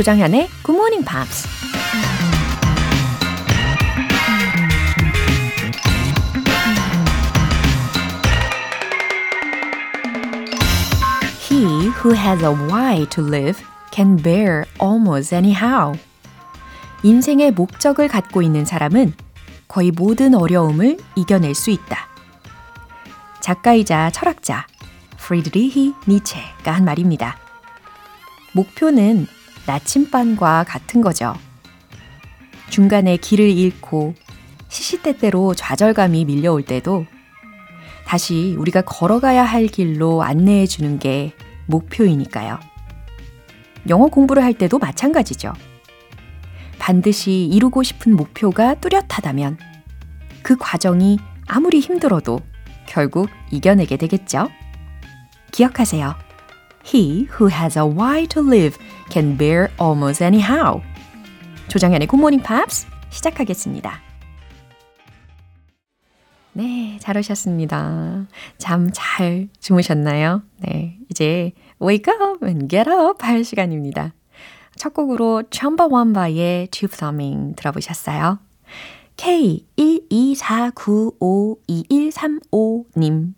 조장현의 Good Morning Pops. He who has a why to live can bear almost anyhow. 인생의 목적을 갖고 있는 사람은 거의 모든 어려움을 이겨낼 수 있다. 작가이자 철학자 프리드리히 니체가 한 말입니다. 목표는 나침반과 같은 거죠. 중간에 길을 잃고 시시때때로 좌절감이 밀려올 때도 다시 우리가 걸어가야 할 길로 안내해 주는 게 목표이니까요. 영어 공부를 할 때도 마찬가지죠. 반드시 이루고 싶은 목표가 뚜렷하다면 그 과정이 아무리 힘들어도 결국 이겨내게 되겠죠. 기억하세요. He who has a why to live can bear almost anyhow. 조정현의 Good Morning Pops 시작하겠습니다. 네, 잘 오셨습니다. 잠 잘 주무셨나요? 네, 이제 wake up and get up 할 시간입니다. 첫 곡으로 첨바완바의 Tube Thumbing 들어보셨어요? K124952135님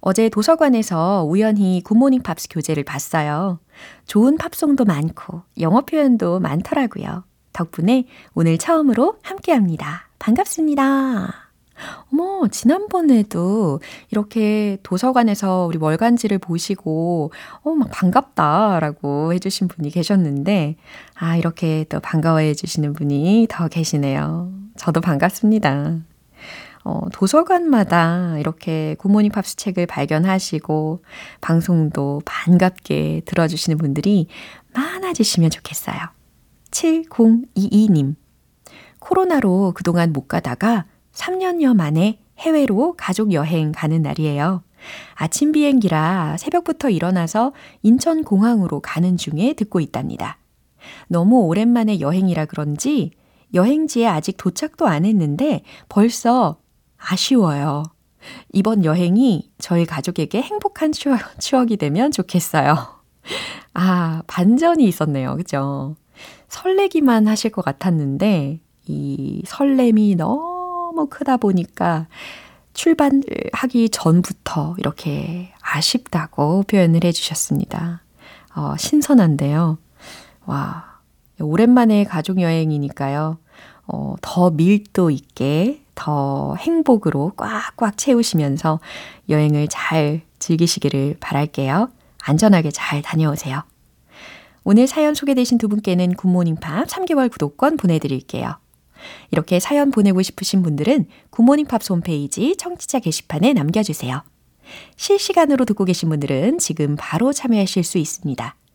어제 도서관에서 우연히 굿모닝 팝스 교재를 봤어요. 좋은 팝송도 많고 영어 표현도 많더라고요. 덕분에 오늘 처음으로 함께 합니다. 반갑습니다. 어머, 지난번에도 이렇게 도서관에서 우리 월간지를 보시고, 어, 막 반갑다라고 해주신 분이 계셨는데, 아, 이렇게 또 반가워해 주시는 분이 더 계시네요. 저도 반갑습니다. 어, 도서관마다 이렇게 굿모닝 팝스 책을 발견하시고 방송도 반갑게 들어주시는 분들이 많아지시면 좋겠어요. 7022님. 코로나로 그동안 못 가다가 3년여 만에 해외로 가족 여행 가는 날이에요. 아침 비행기라 새벽부터 일어나서 인천 공항으로 가는 중에 듣고 있답니다. 너무 오랜만에 여행이라 그런지 여행지에 아직 도착도 안 했는데 벌써 아쉬워요. 이번 여행이 저희 가족에게 행복한 추억, 추억 이 되면 좋겠어요. 아, 반전이 있었네요. 그죠? 설레기만 하실 것 같았는데, 이 설렘이 너무 크다 보니까 출발하기 전부터 이렇게 아쉽다고 표현을 해주셨습니다. 어, 신선한데요. 와, 오랜만에 가족여행이니까요. 어, 더 밀도 있게 더 행복으로 꽉꽉 채우시면서 여행을 잘 즐기시기를 바랄게요. 안전하게 잘 다녀오세요. 오늘 사연 소개되신 두 분께는 굿모닝 팝 3개월 구독권 보내드릴게요. 이렇게 사연 보내고 싶으신 분들은 굿모닝 팝 홈페이지 청취자 게시판에 남겨주세요. 실시간으로 듣고 계신 분들은 지금 바로 참여하실 수 있습니다.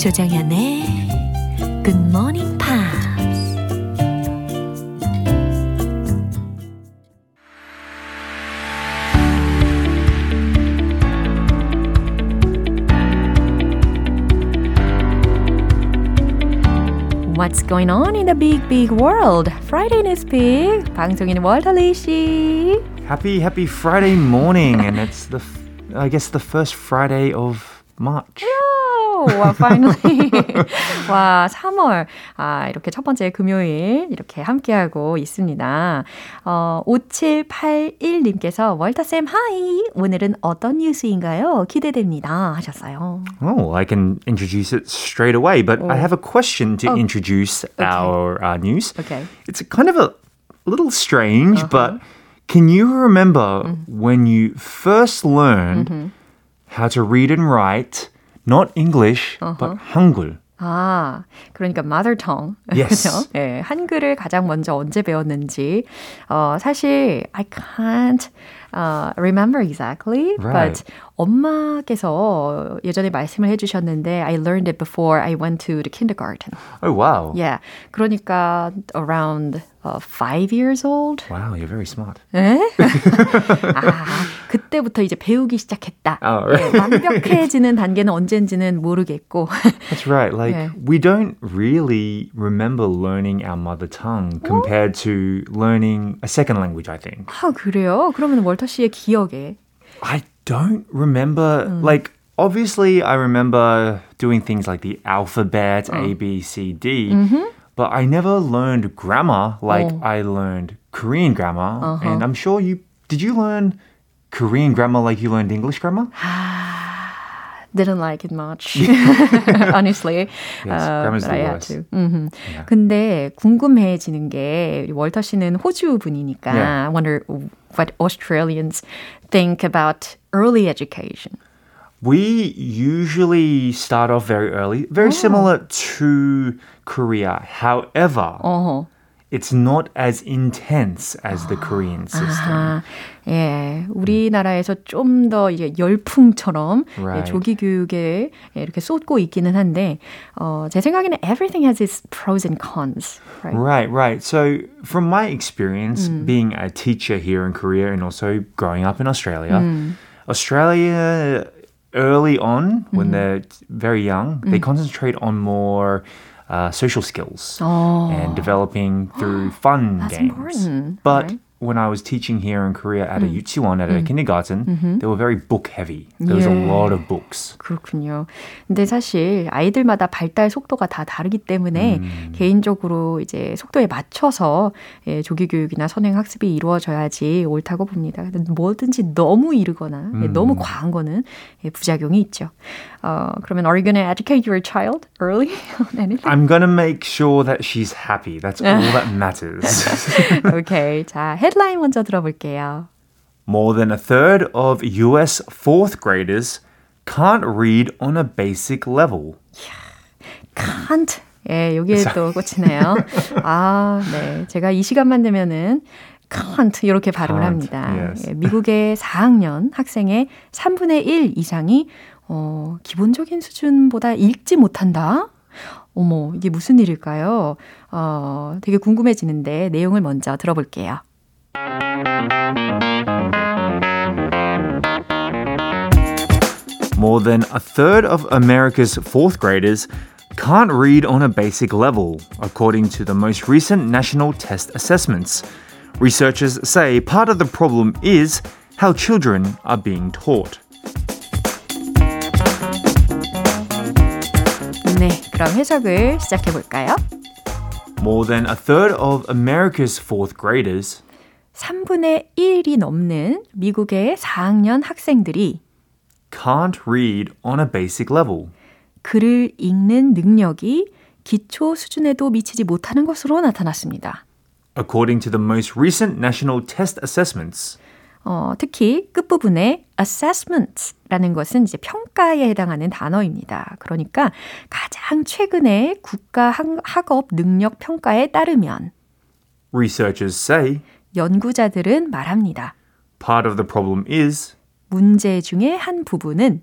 조정현의 Good Morning Pops. What's going on in the big, big world? Friday News Pig. 방송인 월터리 씨. Happy, happy Friday morning, and it's the, I guess, the first Friday of March. 와, finally. 와, 3월. 아, 이렇게 첫 번째 금요일 이렇게 함께하고 있습니다. 어, 5781님께서 월터쌤 하이. 오늘은 어떤 뉴스인가요? 기대됩니다. 하셨어요. Oh, I can introduce it straight away, but I have a question to Oh. introduce our uh, news. Okay. It's kind of a little strange, but can you remember when you first learned how to read and write Not English but Hangul? 아, 그러니까 mother tongue. Yes. 그죠? 예, 한글을 가장 먼저 언제 배웠는지. 어, 사실 I can't uh, remember exactly, Right. but 엄마께서 예전에 말씀을 해 주셨는데 I learned it before I went to the kindergarten. Oh, wow. Yeah, 그러니까 around uh, five years old. Wow, you're very smart. 에? 아, 그때부터 이제 배우기 시작했다. Oh, 예, 완벽해지는 단계는 언젠지는 모르겠고. That's right. Like, Yeah. we don't really remember learning our mother tongue compared to learning a second language, I think. 아, 그래요? 그러면 월터 씨의 기억에 I don't remember, like, obviously, I remember doing things like the alphabet, A, B, C, D, but I never learned grammar like Oh. I learned Korean grammar. And I'm sure you, did you learn Korean grammar like you learned English grammar? didn't like it much. Honestly. Yes, Uh, grammar's but the I had worst. to. 음흠. 근데 궁금해지는 게 우리 월터 씨는 호주 분이니까 Yeah. I wonder what Australians think about early education. We usually start off very early, very similar to Korea. However, 어허. it's not as intense as the Korean system. 아, 예. 우리나라에서 좀 더 이제 열풍처럼 예, Right. 조기 교육에 예, 이렇게 쏟고 있기는 한데, 어, 제 생각에는 everything has its pros and cons. Right? Right, right. So, from my experience being a teacher here in Korea and also growing up in Australia, Australia early on, when they're very young, they concentrate on more uh, social skills and developing through fun That's games. important, But right? When I was teaching here in Korea at a 유치원, at a kindergarten, they were very book heavy. There was a Yeah. lot of books. 그렇군요. 근데 사실 아이들마다 발달 속도가 다 다르기 때문에 개인적으로 이제 속도에 맞춰서 예, 조기 교육이나 선행 학습이 이루어져야지 옳다고 봅니다. 근데 뭐든지 너무 이르거나 예, 너무 과한 거는 예, 부작용이 있죠. 어, 그러면 are you going to educate your child early on anything? I'm gonna make sure that she's happy. That's all that matters. 오케이. 자, 헤드라인 먼저 들어볼게요. More than a third of US fourth graders can't read on a basic level. can't. 예, 여기에 또 꽂히네요. 아, 네. 제가 이 시간만 되면은 can't 이렇게 발음을 합니다. yes. 예, 미국의 4학년 학생의 3분의 1 이상이 어, 기본적인 수준보다 읽지 못한다? 어머, 이게 무슨 일일까요? 어, 되게 궁금해지는데 내용을 먼저 들어볼게요. More than a third of America's fourth graders can't read on a basic level, according to the most recent national test assessments. Researchers say part of the problem is how children are being taught. 네, 그럼 해석을 시작해 볼까요? More than a third of America's fourth graders 3분의 1이 넘는 미국의 4학년 학생들이 can't read on a basic level. 글을 읽는 능력이 기초 수준에도 미치지 못하는 것으로 나타났습니다. according to the most recent national test assessments. 어, 특히 끝부분에 assessments라는 것은 이제 평가에 해당하는 단어입니다. 그러니까 가장 최근에 국가 학- 학업 능력 평가에 따르면 Researchers say 연구자들은 말합니다. part of the problem is 문제 중에 한 부분은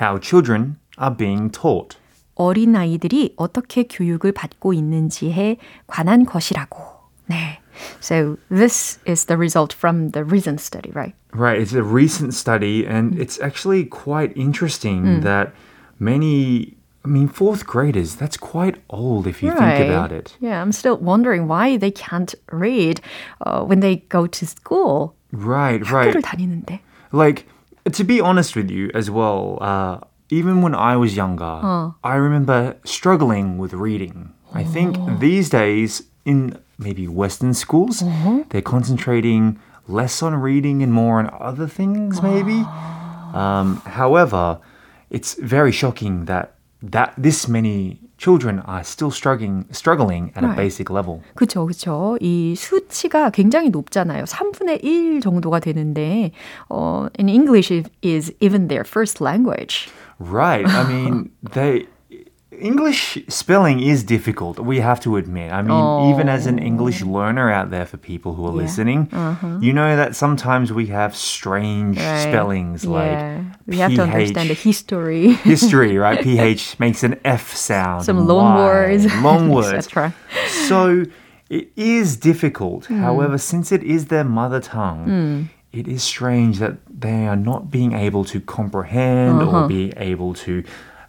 how children are being taught. 어린 아이들이 어떻게 교육을 받고 있는지에 관한 것이라고. 네. So this is the result from the recent study, right? Right, it's a recent study, and it's actually quite interesting that many, I mean, fourth graders, that's quite old if you think about it. Yeah, I'm still wondering why they can't read uh, when they go to school. Right, right. 학교를 다니는데. Like, to be honest with you as well, uh, even when I was younger, I remember struggling with reading. I think these days, in maybe Western schools, they're concentrating less on reading and more on other things, maybe. Um, however, it's very shocking that that this many children are still struggling struggling at a Right. basic level. 그쵸, 그쵸. 이 수치가 굉장히 높잖아요. 3분의 1 정도가 되는데, 어, in English it is even their first language. Right. I mean, they English spelling is difficult. We have to admit. I mean, Oh. even as an English learner out there for people who are Yeah. listening, Uh-huh. you know that sometimes we have strange Right. spellings like yeah. We have to understand the history. history, right? PH makes an F sound. Some long Y, words. Long words. So it is difficult. Hmm. However, since it is their mother tongue, it is strange that they are not being able to comprehend Uh-huh. or be able to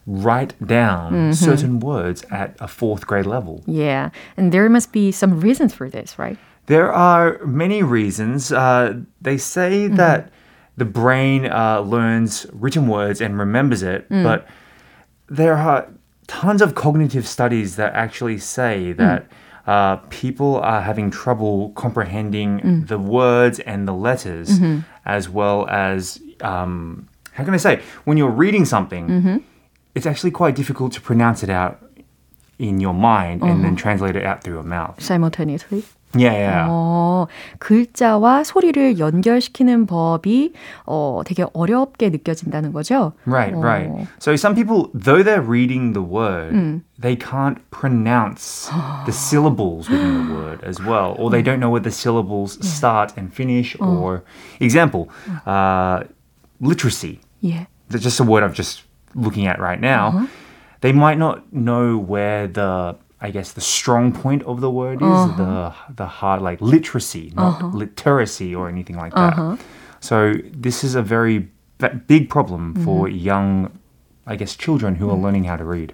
write down Mm-hmm. certain words at a fourth grade level. Yeah. And there must be some reasons for this, right? There are many reasons. Uh, they say Mm-hmm. that the brain uh, learns written words and remembers it, Mm. but there are tons of cognitive studies that actually say Mm. that uh, people are having trouble comprehending Mm. the words and the letters, Mm-hmm. as well as um, how can I say when you're reading something, Mm-hmm it's actually quite difficult to pronounce it out in your mind and Uh-huh. then translate it out through your mouth. Simultaneously. Yeah, yeah. 어, 글자와 소리를 연결시키는 법이 어, 되게 어렵게 느껴진다는 거죠. Right, 어. right. So some people, though they're reading the word, Mm. they can't pronounce the syllables within the word as well, or they don't know where the syllables start and finish. Or example, uh, literacy. 예. That's just a word I'm just looking at right now. Uh-huh. They might not know where the I guess the strong point of the word is Uh-huh. the the hard like literacy, not literacy or anything like that. Uh-huh. So this is a very b- big problem for Mm-hmm. young, I guess, children who are learning how to read.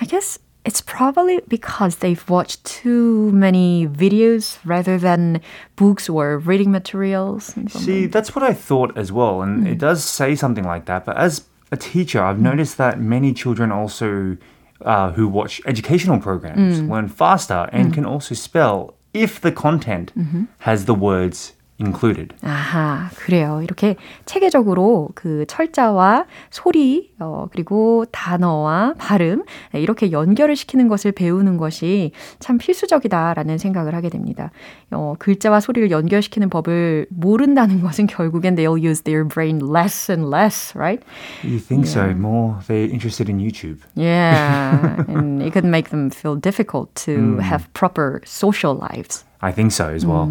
I guess it's probably because they've watched too many videos rather than books or reading materials. See, that's what I thought as well, and Mm. it does say something like that. But as a teacher, I've noticed that many children also uh, who watch educational programs Mm. learn faster and can also spell if the content Mm-hmm. has the words included. 아하, 그래요. 이렇게 체계적으로 그 철자와 소리, 어, 그리고 단어와 발음, 네, 이렇게 연결을 시키는 것을 배우는 것이 참 필수적이다라는 생각을 하게 됩니다. 어, 글자와 소리를 연결시키는 법을 모른다는 것은 결국엔 they'll use their brain less and less, right? You think so? More they're interested in YouTube. Yeah, and it could make them feel difficult to have proper social lives. I think so as well.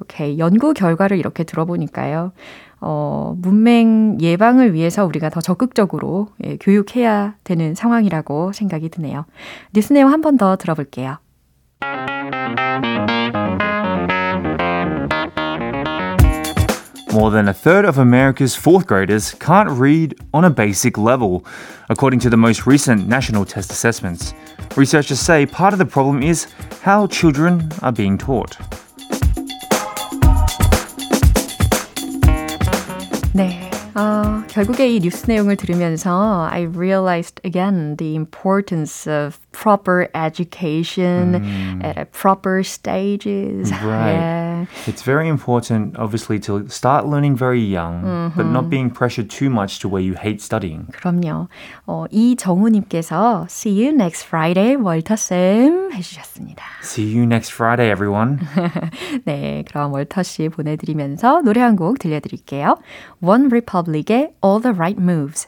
오케이. 연구 결과를 이렇게 들어보니까요. 어, 문맹 예방을 위해서 우리가 더 적극적으로 예, 교육해야 되는 상황이라고 생각이 드네요. 뉴스 내용 한 번 더 들어볼게요. More than a third of America's fourth graders can't read on a basic level, according to the most recent national test assessments. Researchers say part of the problem is how children are being taught. 네. 어, 결국에 이 뉴스 내용을 들으면서 I realized again the importance of proper education at a proper stages. Right. Yeah. It's very important, obviously, to start learning very young, but not being pressured too much to where you hate studying. 그럼요. 어, 이정우님께서 See you next Friday, 월터쌤 해주셨습니다. See you next Friday, everyone. 네, 그럼 월터 씨 보내드리면서 노래 한 곡 들려드릴게요. One Republic의 All the Right Moves.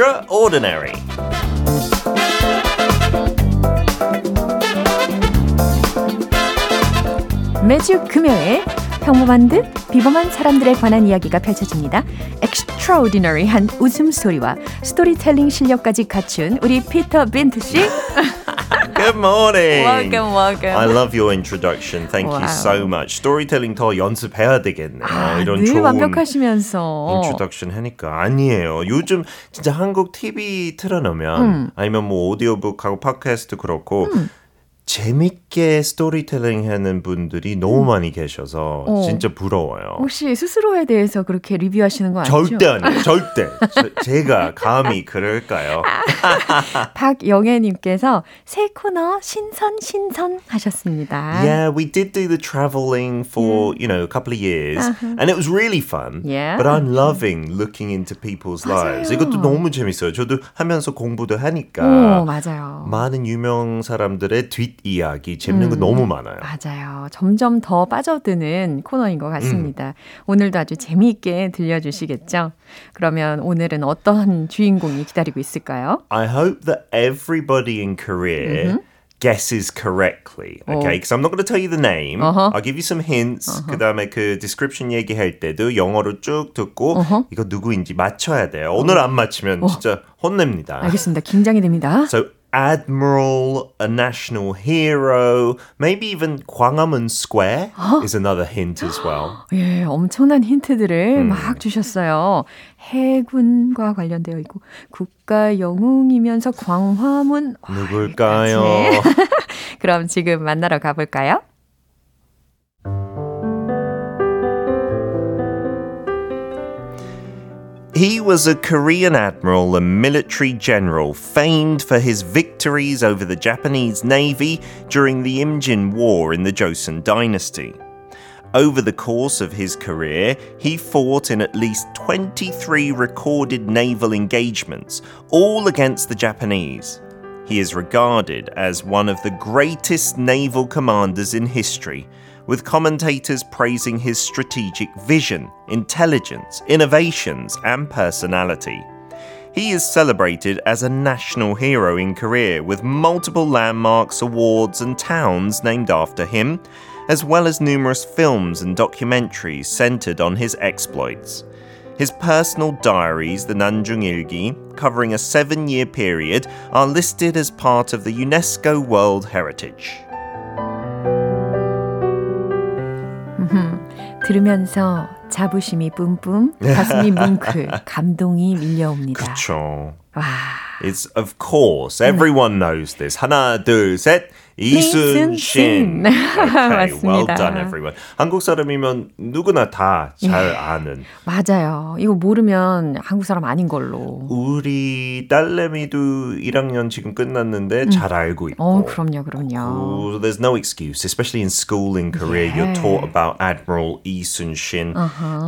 Extraordinary. 매주 금요일 평범한 듯 비범한 사람들에 관한 이야기가 펼쳐집니다. extraordinary한 웃음소리와 스토리텔링 실력까지 갖춘 우리 피터 빈트 씨 Good morning. Welcome, welcome. I love your introduction. Thank Wow. you so much. storytelling 더 연습해야 되겠네요. 아, 이런 늘 좋은 완벽하시면서. introduction 하니까 아니에요. 요즘 진짜 한국 TV 틀어놓으면 음. 아니면 뭐 audiobook하고 podcast 그렇고 재밌게 스토리텔링 하는 분들이 너무 많이 계셔서 어. 진짜 부러워요. 혹시 스스로에 대해서 그렇게 리뷰하시는 거 아니죠? 절대 아니에요. 절대. 저- 제가 감히 그럴까요? 박영애님께서 새 코너 신선 신선 하셨습니다. Yeah, we did do the traveling for, you know, a couple of years. And it was really fun. Yeah. But I'm loving looking into people's lives. 맞아요. 이것도 너무 재밌어요. 저도 하면서 공부도 오, 하니까. 맞아요. 많은 유명 사람들의 뒷 이야기 재밌는 거 너무 많아요. 맞아요. 점점 더 빠져드는 코너인 것 같습니다. 오늘도 아주 재미있게 들려주시겠죠? 그러면 오늘은 어떤 주인공이 기다리고 있을까요? I hope that everybody in Korea guesses correctly. Okay, because I'm not going to tell you the name. Uh-huh. I'll give you some hints. 그다음에 그 description 얘기할 때도 영어로 쭉 듣고 이거 누구인지 맞춰야 돼요. 오늘 안 맞히면 진짜 혼냅니다. 알겠습니다. 긴장이 됩니다. So admiral, a national hero, maybe even 광화문 Square is another hint as well. 예, 엄청난 힌트들을 음. 막 주셨어요. 해군과 관련되어 있고 국가 영웅이면서 광화문 와, 누굴까요? 그럼 지금 만나러 가볼까요? He was a Korean admiral and military general famed for his victories over the Japanese navy during the Imjin War in the Joseon dynasty. Over the course of his career, he fought in at least 23 recorded naval engagements, all against the Japanese. He is regarded as one of the greatest naval commanders in history, with commentators praising his strategic vision, intelligence, innovations, and personality. He is celebrated as a national hero in Korea with multiple landmarks, awards, and towns named after him, as well as numerous films and documentaries centered on his exploits. His personal diaries, the Nanjung Ilgi, covering a seven year period, are listed as part of the UNESCO World Heritage. 들으면서 자부심이 뿜뿜, 가슴이 뭉클, 감동이 밀려옵니다. 그쵸. 와, It's of course everyone knows this. 하나, 둘, 셋. 이순신. 이순신. Okay, well 맞습니다. done, everyone. 한국 사람이면 누구나 다 잘 아는. 맞아요. 이거 모르면 한국 사람 아닌 걸로. 우리 딸내미도 1학년 지금 끝났는데 잘 알고 있고. 어, 그럼요, 그럼요. Well, there's no excuse, especially in school in Korea. You're taught about Admiral Sun Shin,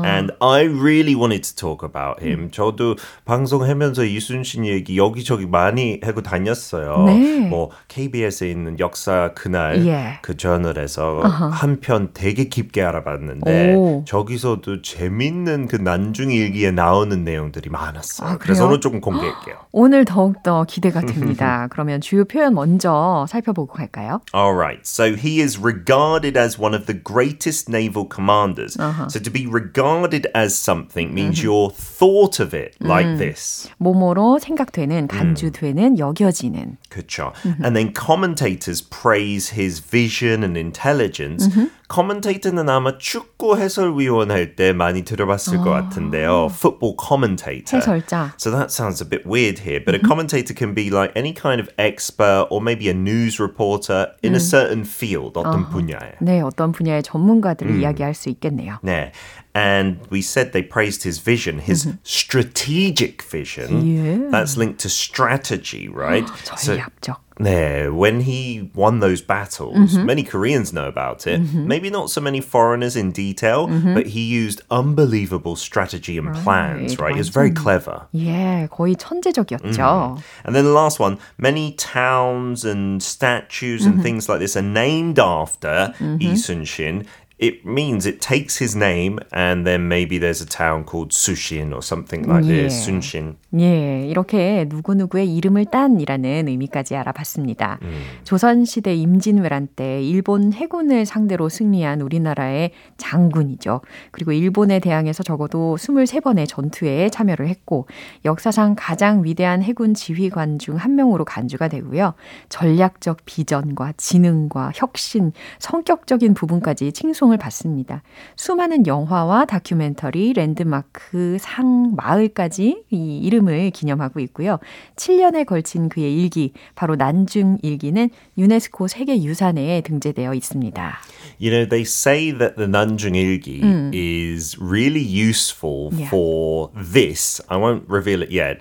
and I really wanted to talk about him. 저도 방송하면서 이순신 얘기 여기저기 많이 하고 다녔어요. 네. 뭐 KBS에 있는 역사 그날 예. 그 저널에서 한편 되게 깊게 알아봤는데 오. 저기서도 재밌는 그 난중 일기에 나오는 내용들이 많았어요. 아, 그래서? 오늘 조금 공개할게요. 오늘 더욱더 기대가 됩니다. 그러면 주요 표현 먼저 살펴보고 갈까요? All right. So he is regarded as one of the greatest naval commanders. Uh-huh. So to be regarded as something means Mm-hmm. you're thought of it Mm. like this. 몸으로 생각되는, 간주되는, 여겨지는. Kutcha. Mm-hmm. And then commentators praise his vision and intelligence. Mm-hmm commentator는 아마 축구 해설위원 할 때 많이 들어봤을 것 같은데요. Football commentator. 해설자. So that sounds a bit weird here, but Mm-hmm. a commentator can be like any kind of expert or maybe a news reporter in a Mm. certain field, 어떤 Uh-huh. 분야에. 네, 어떤 분야의 전문가들을 음. 이야기할 수 있겠네요. 네. And we said they praised his vision, his strategic vision. Yeah. That's linked to strategy, right? So, 전략적. 네, when he won those battles, many Koreans know about it. Maybe not so many foreigners in detail, but he used unbelievable strategy and plans, right? He was very clever. 예, 거의 천재적이었죠. And then the last one, many towns and statues and things like this are named after Lee Sun Shin. It means it takes his name and then maybe there's a town called Sushin or something like Yeah. this. Sunshin. 예, 이렇게 누구누구의 이름을 딴이라는 의미까지 알아봤습니다. 조선시대 임진왜란 때 일본 해군을 상대로 승리한 우리나라의 장군이죠. 그리고 일본에 대항해서 적어도 23번의 전투에 참여를 했고 역사상 가장 위대한 해군 지휘관 중 한 명으로 간주가 되고요. 전략적 비전과 지능과 혁신, 성격적인 부분까지 칭송 을 받습니다. 수많은 영화와 다큐멘터리, 랜드마크, 상, 마을까지 이 이름을 기념하고 있고요. 7년에 걸친 그의 일기, 바로 난중 일기는 유네스코 세계 유산에 등재되어 있습니다. You know, they say that the Nanjing Ilgi is really useful Yeah. for this. I won't reveal it yet.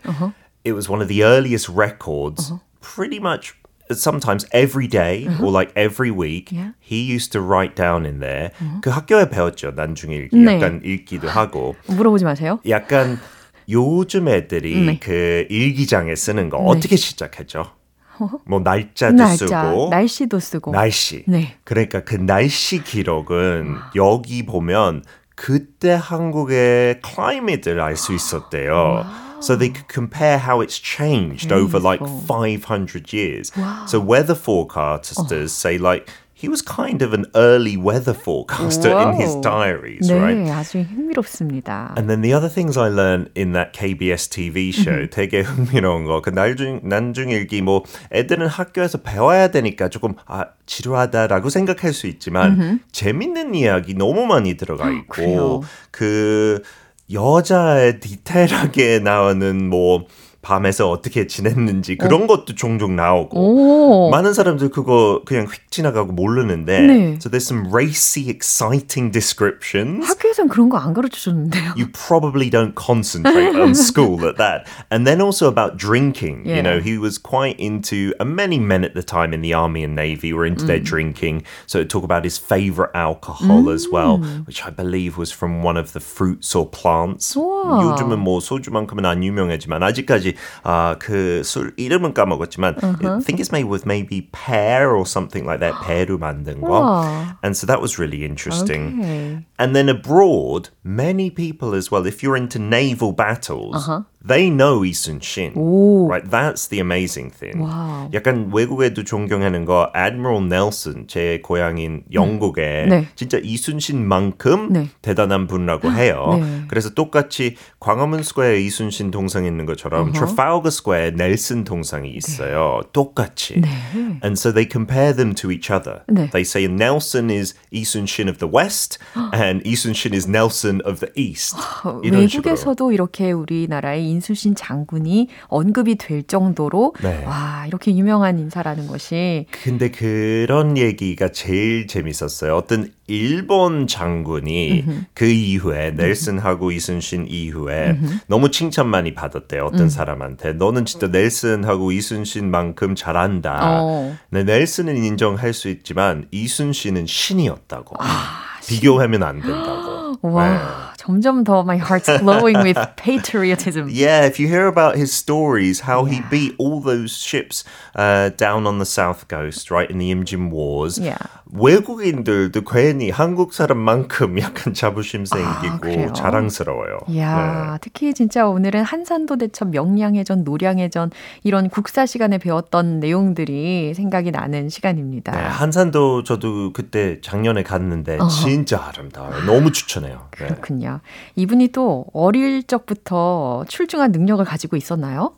It was one of the earliest records, pretty much sometimes every day or like every week. Yeah. He used to write down in there. 그 학교에 배웠죠, 난중 일기. 네. 약간 읽기도 하고. 물어보지 마세요. 약간 요즘 애들이 네. 그 일기장에 쓰는 거 어떻게 시작했죠? 뭐 날짜도 날짜, 쓰고 날씨도 쓰고. 날씨. 네. 그러니까 그 날씨 기록은 여기 보면 그때 한국의 클라이밋을 알 수 있었대요. So they could compare how it's changed over like 500 years. So weather forecasters say like he was kind of an early weather forecaster in his Whoa. diaries, 네, right? 아주 흥미롭습니다. And then the other things I learned in that KBS TV show 되게 흥미로운 거. 그 날중 난중일기 뭐 애들은 학교에서 배워야 되니까 조금 아 지루하다라고 생각할 수 있지만 재밌는 이야기 너무 많이 들어가 있고 그래요. 그 여자의 디테일하게 나오는 뭐 밤에서 어떻게 지냈는지 그런 것도 종종 나오고 오. 많은 사람들 그거 그냥 휙 지나가고 모르는데 네. so there's some racy exciting descriptions 학교에선 그런 거 안 가르쳐 줬는데요. you probably don't concentrate on school at that. And then also about drinking. Yeah. You know, he was quite into, and many men at the time in the army and navy were into their drinking. So talk about his favorite alcohol as well, which I believe was from one of the fruits or plants. 우와. 요즘은 뭐 소주만큼은 안 유명하지만 아직까지 아, 그술 이름은 까먹었지만 I think it's made with maybe pear or something like that. 배로 만든 거. 우와. And so that was really interesting. Okay. And then abroad, many people as well, if you're into naval battles, They know Isun Shin. 오. Right? That's the amazing thing. 와우. 약간 외국에도 존경하는 거 Admiral Nelson, 제 고향인 영국에 네. 진짜 이순신만큼 네. 대단한 분이라고 해요. 네. 그래서 똑같이 광화문 스퀘어에 이순신 동상 있는 것처럼 Trafalgar Square 넬슨 동상이 있어요. 똑같이. And so they compare them to each other. 네. They say Nelson is 이순신 of the West and 이순신 is Nelson of the East. 이런 식으로. 외국에서도 이렇게 우리나라의 인수신 장군이 언급이 될 정도로 네. 와 이렇게 유명한 인사라는 것이 근데 그런 얘기가 제일 재밌었어요. 어떤 일본 장군이 그 이후에 넬슨하고 이순신 이후에 너무 칭찬 많이 받았대요. 어떤 사람한테 너는 진짜 넬슨하고 이순신만큼 잘한다. 어. 네, 넬슨은 인정할 수 있지만 이순신은 신이었다고. 비교하면 안 된다고. 와 네. 점점 더 my heart's glowing with patriotism. Yeah, if you hear about his stories, how he beat all those ships uh, down on the south coast, right in the Imjin Wars. Yeah. 외국인들도 괜히 한국 사람만큼 약간 자부심? 생기고 자랑스러워요. 이야, 특히 진짜 오늘은 한산도 대첩, 명량해전, 노량해전 이런 국사 시간에 배웠던 내용들이 생각이 나는 시간입니다. 네. 네, 한산도 저도 그때 작년에 갔는데 진짜 아름다워요. 너무 추천해요. 네. 그렇군요. 이분이 또 어릴 적부터 출중한 능력을 가지고 있었나요?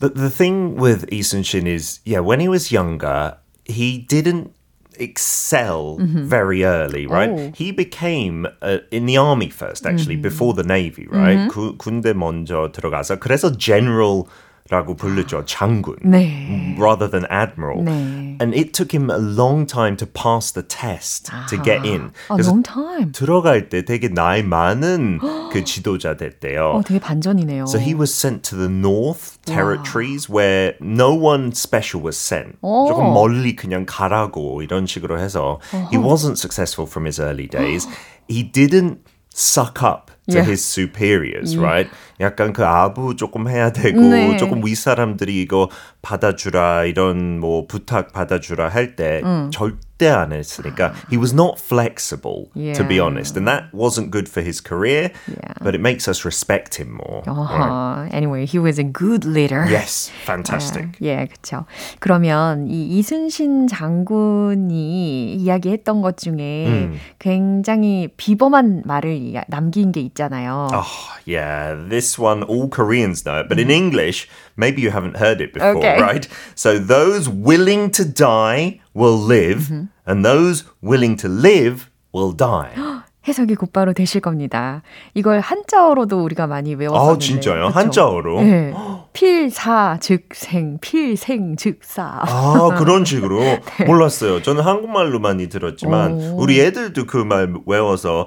The, the thing with Lee Sun-shin is, yeah, when he was younger, he didn't excel very early, right? Oh. He became uh, in the army first, actually, before the navy, right? 구, 군대 먼저 들어가서 그래서 general 라고 부르죠. 장군. 네. Rather than admiral. 네. And it took him a long time to pass the test to get in. 아, 그래서 long time. 들어갈 때 되게 나이 많은 그 지도자 됐대요. 어, 되게 반전이네요. So he was sent to the North Territories where no one special was sent. 오. 조금 멀리 그냥 가라고 이런 식으로 해서 he wasn't successful from his early days. he didn't suck up to Yeah. his superiors, right? 약간 그 아부 조금 해야 되고 네. 조금 윗사람들이 이거 받아주라 이런 뭐 부탁 받아주라 할때 절대 he was not flexible to be Yeah. honest and that wasn't good for his career Yeah. but it makes us respect him more. Uh-huh. Anyway, he was a good leader. Yes, fantastic. 예, 그렇죠. 그러면 이 이순신 장군이 이야기했던 것 중에 음. 굉장히 비범한 말을 이야- 남긴 게 있잖아요. Oh, yeah, this one all Koreans know it, but in English, maybe you haven't heard it before, Okay. right? So those willing to die will live, mm-hmm. and those willing to live will die. 해석이 곧바로 되실 겁니다. 이걸 한자어로도 우리가 많이 외웠었는데. 아, 진짜요? 그쵸? 한자어로? 네. 필사 즉생, 필생 즉사. 아, 그런 식으로 몰랐어요. 저는 한국말로 많이 들었지만 오. 우리 애들도 그 말 외워서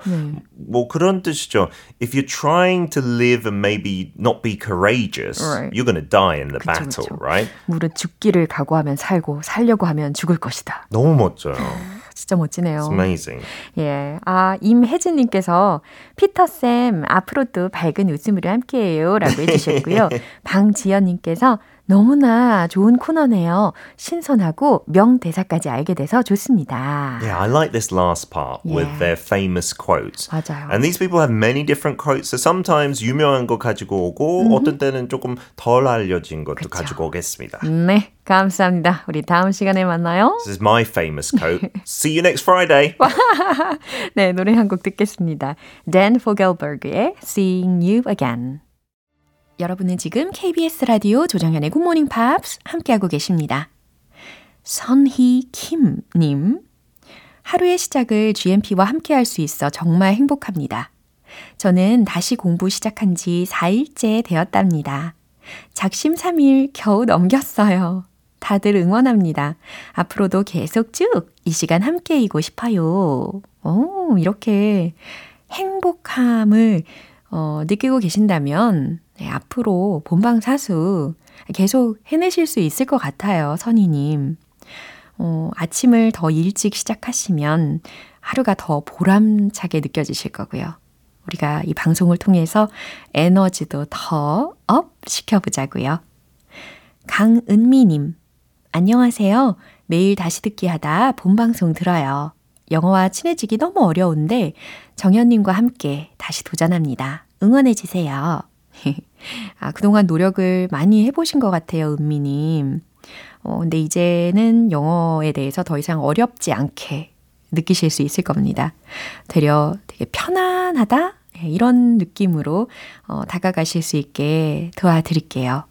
뭐 그런 뜻이죠. If you're trying to live and maybe not be courageous, Right. you're to die in the 그쵸, battle, 그쵸. right? 무릇 죽기를 각오하면 살고 살려고 하면 죽을 것이다. 너무 멋져요. 진짜 멋지네요. It's amazing. 예. 아, 임혜진 님께서 피터 쌤, 앞으로도 밝은 웃음으로 함께해요. 라고 해 주셨고요. 방지연 님께서 너무나 좋은 코너네요. 신선하고 명대사까지 알게 돼서 좋습니다. Yeah, I like this last part with Yeah. their famous quotes. 맞아요. And these people have many different quotes. So sometimes 유명한 거 가지고 오고 어떤 때는 조금 덜 알려진 것도 가지고 오겠습니다. 네, 감사합니다. 우리 다음 시간에 만나요. This is my famous quote. See you next Friday. 네, 노래 한 곡 듣겠습니다. Dan Fogelberg의 Seeing You Again. 여러분은 지금 KBS 라디오 조정현의 굿모닝 팝스 함께하고 계십니다. 선희 킴님. 하루의 시작을 GMP와 함께할 수 있어 정말 행복합니다. 저는 다시 공부 시작한 지 4일째 되었답니다. 작심 3일 겨우 넘겼어요. 다들 응원합니다. 앞으로도 계속 쭉 이 시간 함께이고 싶어요. 오, 이렇게 행복함을 어, 느끼고 계신다면 네, 앞으로 본방사수 계속 해내실 수 있을 것 같아요, 선희님. 어, 아침을 더 일찍 시작하시면 하루가 더 보람차게 느껴지실 거고요. 우리가 이 방송을 통해서 에너지도 더 up 시켜보자고요. 강은미님, 안녕하세요. 매일 다시 듣기 하다 본방송 들어요. 영어와 친해지기 너무 어려운데 정현님과 함께 다시 도전합니다. 응원해주세요. 아, 그동안 노력을 많이 해보신 것 같아요, 은미님. 어, 근데 이제는 영어에 대해서 더 이상 어렵지 않게 느끼실 수 있을 겁니다. 되려 되게 편안하다? 예, 이런 느낌으로 어, 다가가실 수 있게 도와드릴게요.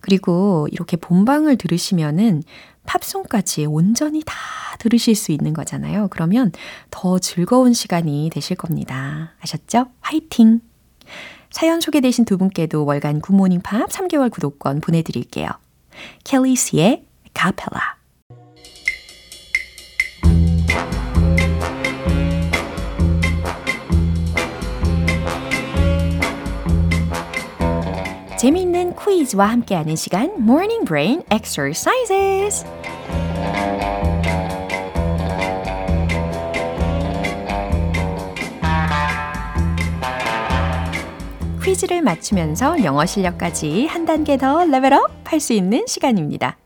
그리고 이렇게 본방을 들으시면은 팝송까지 온전히 다 들으실 수 있는 거잖아요. 그러면 더 즐거운 시간이 되실 겁니다. 아셨죠? 화이팅! 사연 소개되신 두 분께도 월간 굿모닝 팝 3개월 구독권 보내드릴게요. 켈리스의 카펠라. 재미있는 퀴즈와 함께하는 시간 Morning Brain Exercises. 퀴즈를 맞추면서 영어 실력까지 한 단계 더 레벨업 할 수 있는 시간입니다.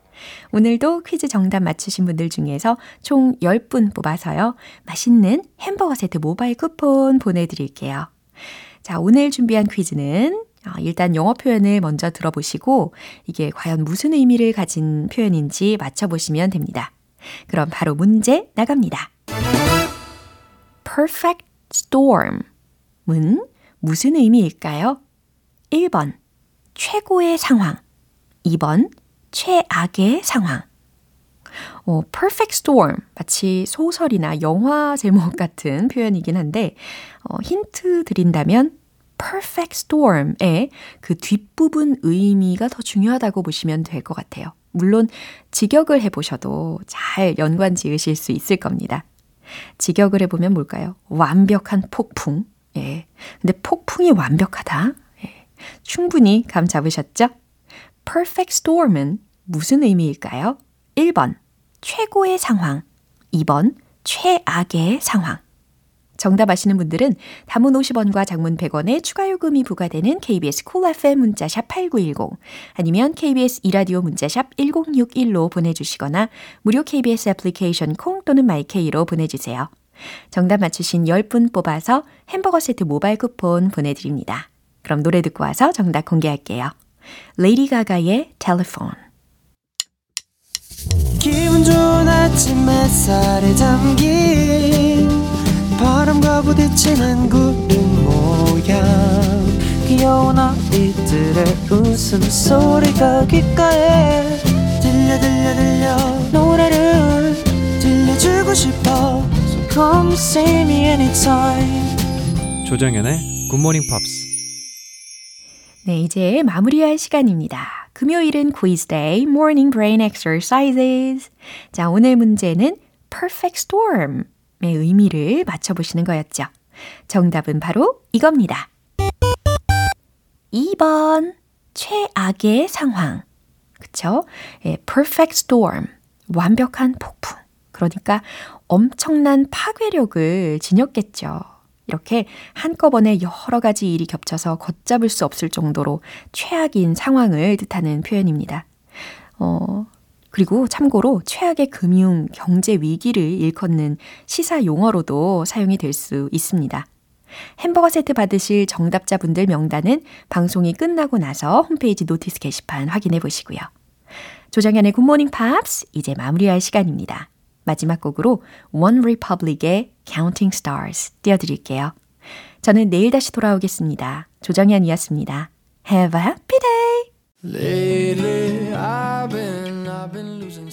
오늘도 퀴즈 정답 맞추신 분들 중에서 총 10분 뽑아서요. 맛있는 햄버거 세트 모바일 쿠폰 보내드릴게요. 자, 오늘 준비한 퀴즈는 어, 일단 영어 표현을 먼저 들어보시고 이게 과연 무슨 의미를 가진 표현인지 맞춰보시면 됩니다. 그럼 바로 문제 나갑니다. perfect storm은 무슨 의미일까요? 1번 최고의 상황 2번 최악의 상황 어, perfect storm 마치 소설이나 영화 제목 같은 표현이긴 한데 어, 힌트 드린다면 perfect storm의 그 뒷부분 의미가 더 중요하다고 보시면 될 것 같아요. 물론 직역을 해보셔도 잘 연관 지으실 수 있을 겁니다. 직역을 해보면 뭘까요? 완벽한 폭풍. 예. 근데 폭풍이 완벽하다. 예. 충분히 감 잡으셨죠? perfect storm은 무슨 의미일까요? 1번, 최고의 상황. 2번, 최악의 상황. 정답 아시는 분들은 담은 50원과 장문 100원의 추가 요금이 부과되는 KBS 콜 cool FM 문자샵 8910 아니면 KBS 이라디오 문자샵 1061로 보내주시거나 무료 KBS 애플리케이션 콩 또는 마이케이로 보내주세요. 정답 맞추신 10분 뽑아서 햄버거 세트 모바일 쿠폰 보내드립니다. 그럼 노래 듣고 와서 정답 공개할게요. 레이디 가가의 Telephone 기분 좋은 아침 햇살에 담긴 바람과 부딪히는 구름 모양 귀여운 아이들의 웃음소리가 귓가에 들려 들려 들려 노래를 들려주고 싶어 come see me anytime 조정연의 굿모닝 팝스 네, 이제 마무리할 시간입니다. 금요일은 quiz day, morning brain exercises. 자, 오늘 문제는 perfect storm의 의미를 맞춰보시는 거였죠. 정답은 바로 이겁니다. 2번, 최악의 상황. 그쵸? 예, perfect storm. 완벽한 폭풍. 그러니까 엄청난 파괴력을 지녔겠죠. 이렇게 한꺼번에 여러 가지 일이 겹쳐서 걷잡을 수 없을 정도로 최악인 상황을 뜻하는 표현입니다. 어, 그리고 참고로 최악의 금융, 경제 위기를 일컫는 시사 용어로도 사용이 될 수 있습니다. 햄버거 세트 받으실 정답자분들 명단은 방송이 끝나고 나서 홈페이지 notice 게시판 확인해 보시고요. 조정현의 굿모닝 팝스 이제 마무리할 시간입니다. 마지막 곡으로 One Republic의 Counting Stars 띄워드릴게요. 저는 내일 다시 돌아오겠습니다. 조정현이었습니다. Have a happy day! Lately I've been, I've been losing